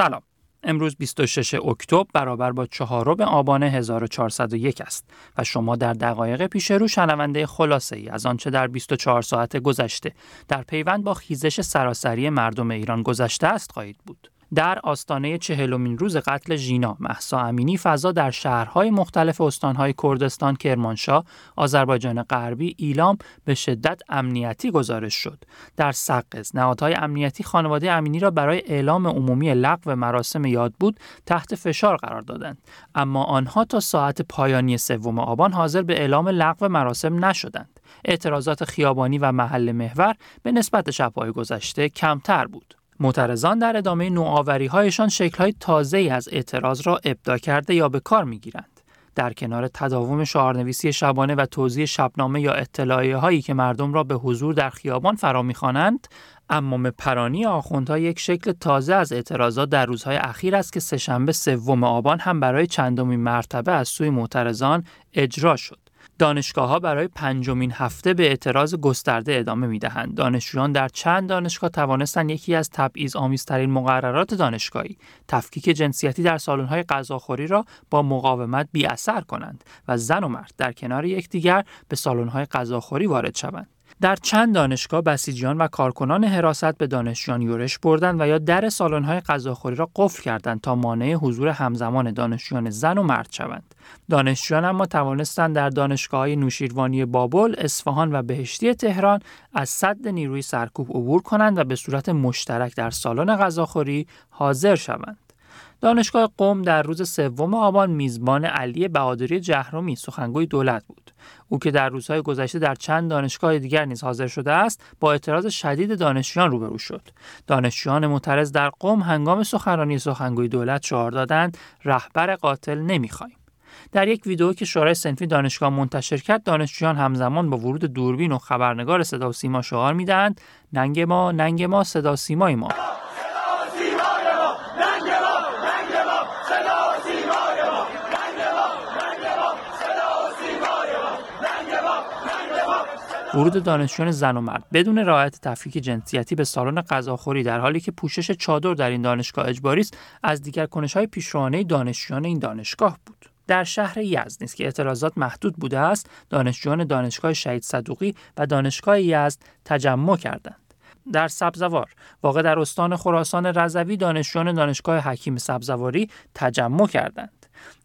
سلام امروز 26 اکتبر برابر با چهارم آبان 1401 است و شما در دقایق پیش رو شنونده خلاصه ای از آنچه در 24 ساعت گذشته در پیوند با خیزش سراسری مردم ایران گذشته است خواهید بود. در آستانه چهلمین روز قتل ژینا محسا امینی فضا در شهرهای مختلف استانهای کردستان، کرمانشاه، آذربایجان غربی، ایلام به شدت امنیتی گزارش شد. در سقز نهادهای امنیتی خانواده امینی را برای اعلام عمومی لغو مراسم یاد بود تحت فشار قرار دادند اما آنها تا ساعت پایانی سوم آبان حاضر به اعلام لغو مراسم نشدند. اعتراضات خیابانی و محل محور به نسبت شبهای گذشته کمتر بود. معترضان در ادامه نوآوری هایشان شکل تازه از اعتراض را ابدا کرده یا به کار می‌گیرند. در کنار تداوم شعارنویسی شبانه و توضیح شبنامه یا اطلاعیه هایی که مردم را به حضور در خیابان فرا می‌خوانند امام پرانی آخوندها یک شکل تازه از اعتراضات در روزهای اخیر است که سهشنبه سوم آبان هم برای چندمین مرتبه از سوی معترضان اجرا شد دانشگاه ها برای پنجمین هفته به اعتراض گسترده ادامه می دهند. دانشجویان در چند دانشگاه توانستند یکی از تبعیض آمیزترین مقررات دانشگاهی تفکیک جنسیتی در سالن‌های غذاخوری را با مقاومت بی اثر کنند و زن و مرد در کنار یکدیگر به سالن‌های غذاخوری وارد شوند. در چند دانشگاه بسیجیان و کارکنان حراست به دانشجویان یورش بردند و یا در سالن‌های غذاخوری را قفل کردند تا مانع حضور همزمان دانشجویان زن و مرد شوند. دانشجویان اما توانستند در دانشگاه نوشیروانی بابل، اصفهان و بهشتی تهران از صد نیروی سرکوب عبور کنند و به صورت مشترک در سالن غذاخوری حاضر شوند. دانشگاه قم در روز سوم آبان میزبان علی بهادری جهرومی سخنگوی دولت بود. او که در روزهای گذشته در چند دانشگاه دیگر نیز حاضر شده است با اعتراض شدید دانشجویان روبرو شد. دانشجویان معترض در قم هنگام سخنرانی سخنگوی دولت شعار دادند رهبر قاتل نمی‌خواهیم در یک ویدئو که شورای سنفی دانشگاه منتشر کرد دانشجویان همزمان با ورود دوربین و خبرنگار صدا و سیما شعار می‌دهند ننگ ما ننگ ما صدا سیمای ما. ورود دانشجویان زن و مرد. بدون رعایت تفکیک جنسیتی به سالن غذاخوری در حالی که پوشش چادر در این دانشگاه اجباری است از دیگر کنش های پیشروانه دانشجویان این دانشگاه بود. در شهر یزد نیست که اعتراضات محدود بوده است دانشجویان دانشگاه شهید صدوقی و دانشگاه یزد تجمع کردند. در سبزوار واقع در استان خراسان رضوی دانشجویان دانشگاه حکیم سبزواری تجمع کردند.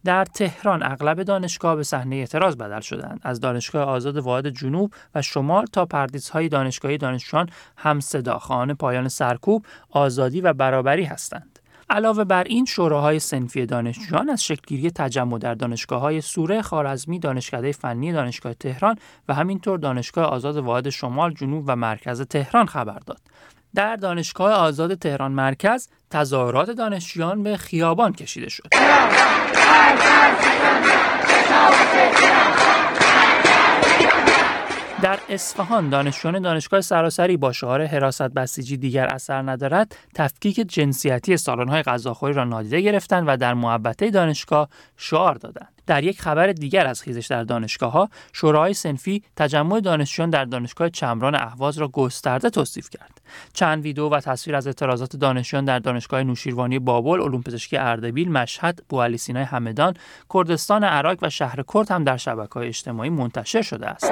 در تهران اغلب دانشگاه به صحنه اعتراض بدل شدند از دانشگاه آزاد واحد جنوب و شمال تا های دانشگاهی دانشجویان هم صدا پایان سرکوب آزادی و برابری هستند. علاوه بر این شوراهای سنفی دانشجویان از شکلگیری تجمع در دانشگاه های سوره خارزمی دانشکده فنی دانشگاه تهران و همینطور دانشگاه آزاد واحد شمال جنوب و مرکز تهران خبر داد. در دانشگاه آزاد تهران مرکز تظاهرات دانشجویان به خیابان کشیده شد. در اصفهان دانشجویان دانشگاه سراسری با شعار حراست بسیجی دیگر اثر ندارد تفکیک جنسیتی سالن‌های غذاخوری را نادیده گرفتند و در محبته دانشگاه شعار دادند. در یک خبر دیگر از خیزش در دانشگاه ها شورای سنفی تجمع دانشجویان در دانشگاه چمران اهواز را گسترده توصیف کرد. چند ویدیو و تصویر از اعتراضات دانشجویان در دانشگاه نوشیروانی بابل علوم پزشکی اردبیل مشهد بوالی سینای همدان کردستان عراق و شهر کرد هم در شبکه اجتماعی منتشر شده است.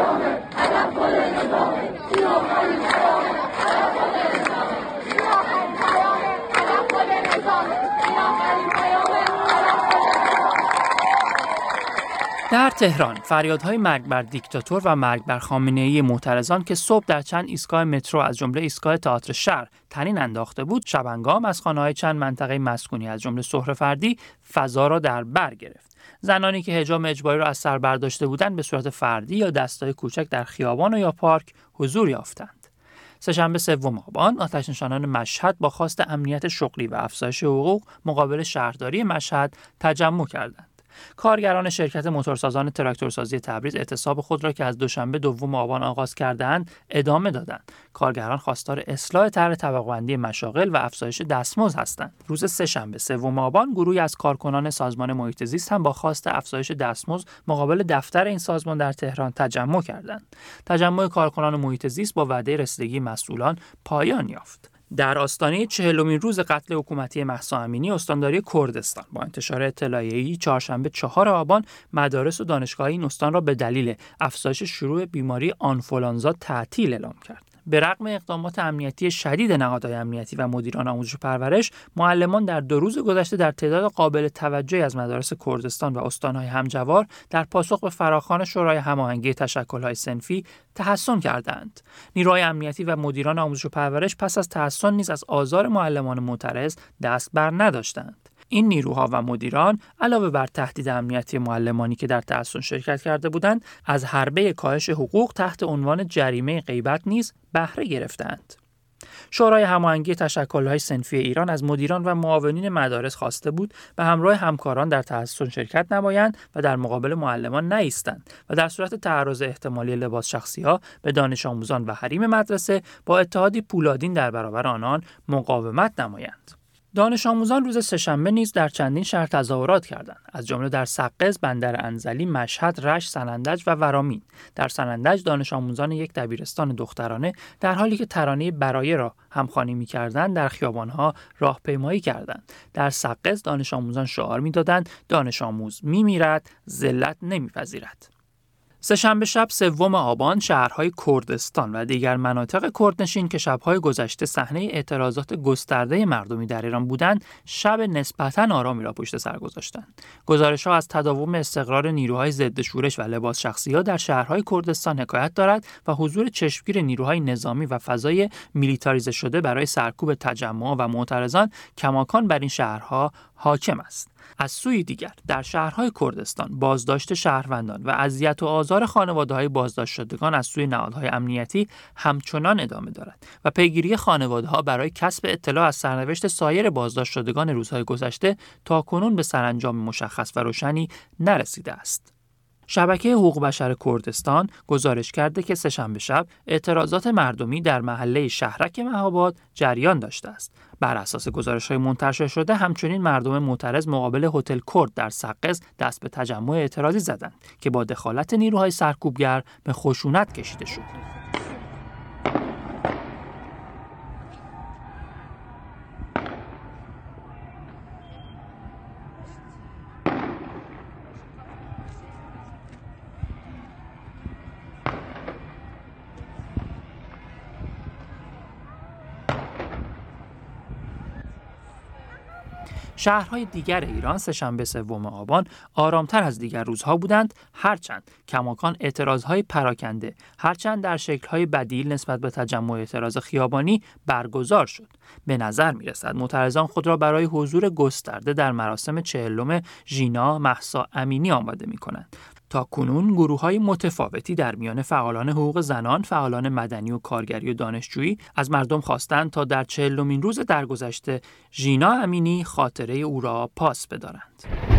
در تهران فریادهای مرگ بر دیکتاتور و مرگ بر خامنه‌ای معترضان که صبح در چند ایستگاه مترو از جمله ایستگاه تئاتر شهر تنین انداخته بود شبنگام از خانه‌های چند منطقه مسکونی از جمله سهر فردی فضا را در بر گرفت. زنانی که حجاب اجباری را از سر برداشته بودند به صورت فردی یا دستای کوچک در خیابان و یا پارک حضور یافتند. سهشنبه سوم آبان آتش نشانان مشهد با خواست امنیت شغلی و افزایش حقوق مقابل شهرداری مشهد تجمع کردند. کارگران شرکت موتورسازان تراکتورسازی تبریز اعتصاب خود را که از دوشنبه دوم آبان آغاز کردهاند ادامه دادند. کارگران خواستار اصلاح طرح طبقه‌بندی مشاغل و افزایش دستمزد هستند. روز سهشنبه سوم آبان گروهی از کارکنان سازمان محیط زیست هم با خواست افزایش دستمزد مقابل دفتر این سازمان در تهران تجمع کردند. تجمع کارکنان محیط زیست با وعده رسیدگی مسئولان پایان یافت. در آستانه چهلمین روز قتل حکومتی مهسا امینی استانداری کردستان با انتشار اطلاعیه‌ای چهارشنبه چهار آبان مدارس و دانشگاه این استان را به دلیل افزایش شروع بیماری آنفولانزا تعطیل اعلام کرد. به رغم اقدامات امنیتی شدید نهادهای امنیتی و مدیران آموزش و پرورش معلمان در دو روز گذشته در تعداد قابل توجهی از مدارس کردستان و استانهای همجوار در پاسخ به فراخوان شورای هماهنگی تشکلهای سنفی تحسن کردند. نیروهای امنیتی و مدیران آموزش و پرورش پس از تحسن نیز از آزار معلمان معترض دست بر نداشتند. این نیروها و مدیران علاوه بر تهدید امنیتی معلمانی که در تحسن شرکت کرده بودند از حربه کاهش حقوق تحت عنوان جریمه غیبت نیز بهره گرفتند شورای هماهنگی تشکل‌های سنفی ایران از مدیران و معاونین مدارس خواسته بود به همراه همکاران در تحسن شرکت نمایند و در مقابل معلمان نایستند و در صورت تعرض احتمالی لباس شخصی ها به دانش آموزان و حریم مدرسه با اتحادی پولادین در برابر آنان مقاومت نمایند. دانش آموزان روز سهشنبه نیز در چندین شهر تظاهرات کردند. از جمله در سقز بندر انزلی مشهد رشت سنندج و ورامین. در سنندج دانش آموزان یک دبیرستان دخترانه در حالی که ترانه برای را همخوانی می‌کردند در خیابانها راهپیمایی کردند. در سقز دانش آموزان شعار می‌دادند دانش آموز میمیرد ذلت نمیپذیرد. سهشنبه شب سوم آبان شهرهای کردستان و دیگر مناطق کردنشین که شبهای گذشته صحنه اعتراضات گسترده مردمی در ایران بودند شب نسبتا آرامی را پشت سر گذاشتند. گزارش ها از تداوم استقرار نیروهای ضد شورش و لباس شخصی ها در شهرهای کردستان حکایت دارد و حضور چشمگیر نیروهای نظامی و فضای میلیتاریزه شده برای سرکوب تجمع و معترضان کماکان بر این شهرها حاکم است از سوی دیگر در شهرهای کردستان بازداشت شهروندان و اذیت و آزار خانواده های بازداشت شدگان از سوی نهادهای امنیتی همچنان ادامه دارد و پیگیری خانواده ها برای کسب اطلاع از سرنوشت سایر بازداشت شدگان روزهای گذشته تا کنون به سرانجام مشخص و روشنی نرسیده است. شبکه حقوق بشر کردستان گزارش کرده که سهشنبه شب اعتراضات مردمی در محله شهرک مهاباد جریان داشته است. بر اساس گزارش های منتشر شده همچنین مردم معترض مقابل هتل کرد در سقز دست به تجمع اعتراضی زدند که با دخالت نیروهای سرکوبگر به خشونت کشیده شد. شهرهای دیگر ایران سهشنبه سوم آبان آرامتر از دیگر روزها بودند هرچند کماکان اعتراضهای پراکنده هرچند در شکلهای بدیل نسبت به تجمع اعتراض خیابانی برگزار شد. به نظر می رسد معترضان خود را برای حضور گسترده در مراسم چهلم ژینا محسا امینی آماده می کنند تا کنون گروه های متفاوتی در میان فعالان حقوق زنان، فعالان مدنی و کارگری و دانشجویی از مردم خواستند تا در چهلمین روز درگذشته ژینا امینی خاطره او را پاس بدارند.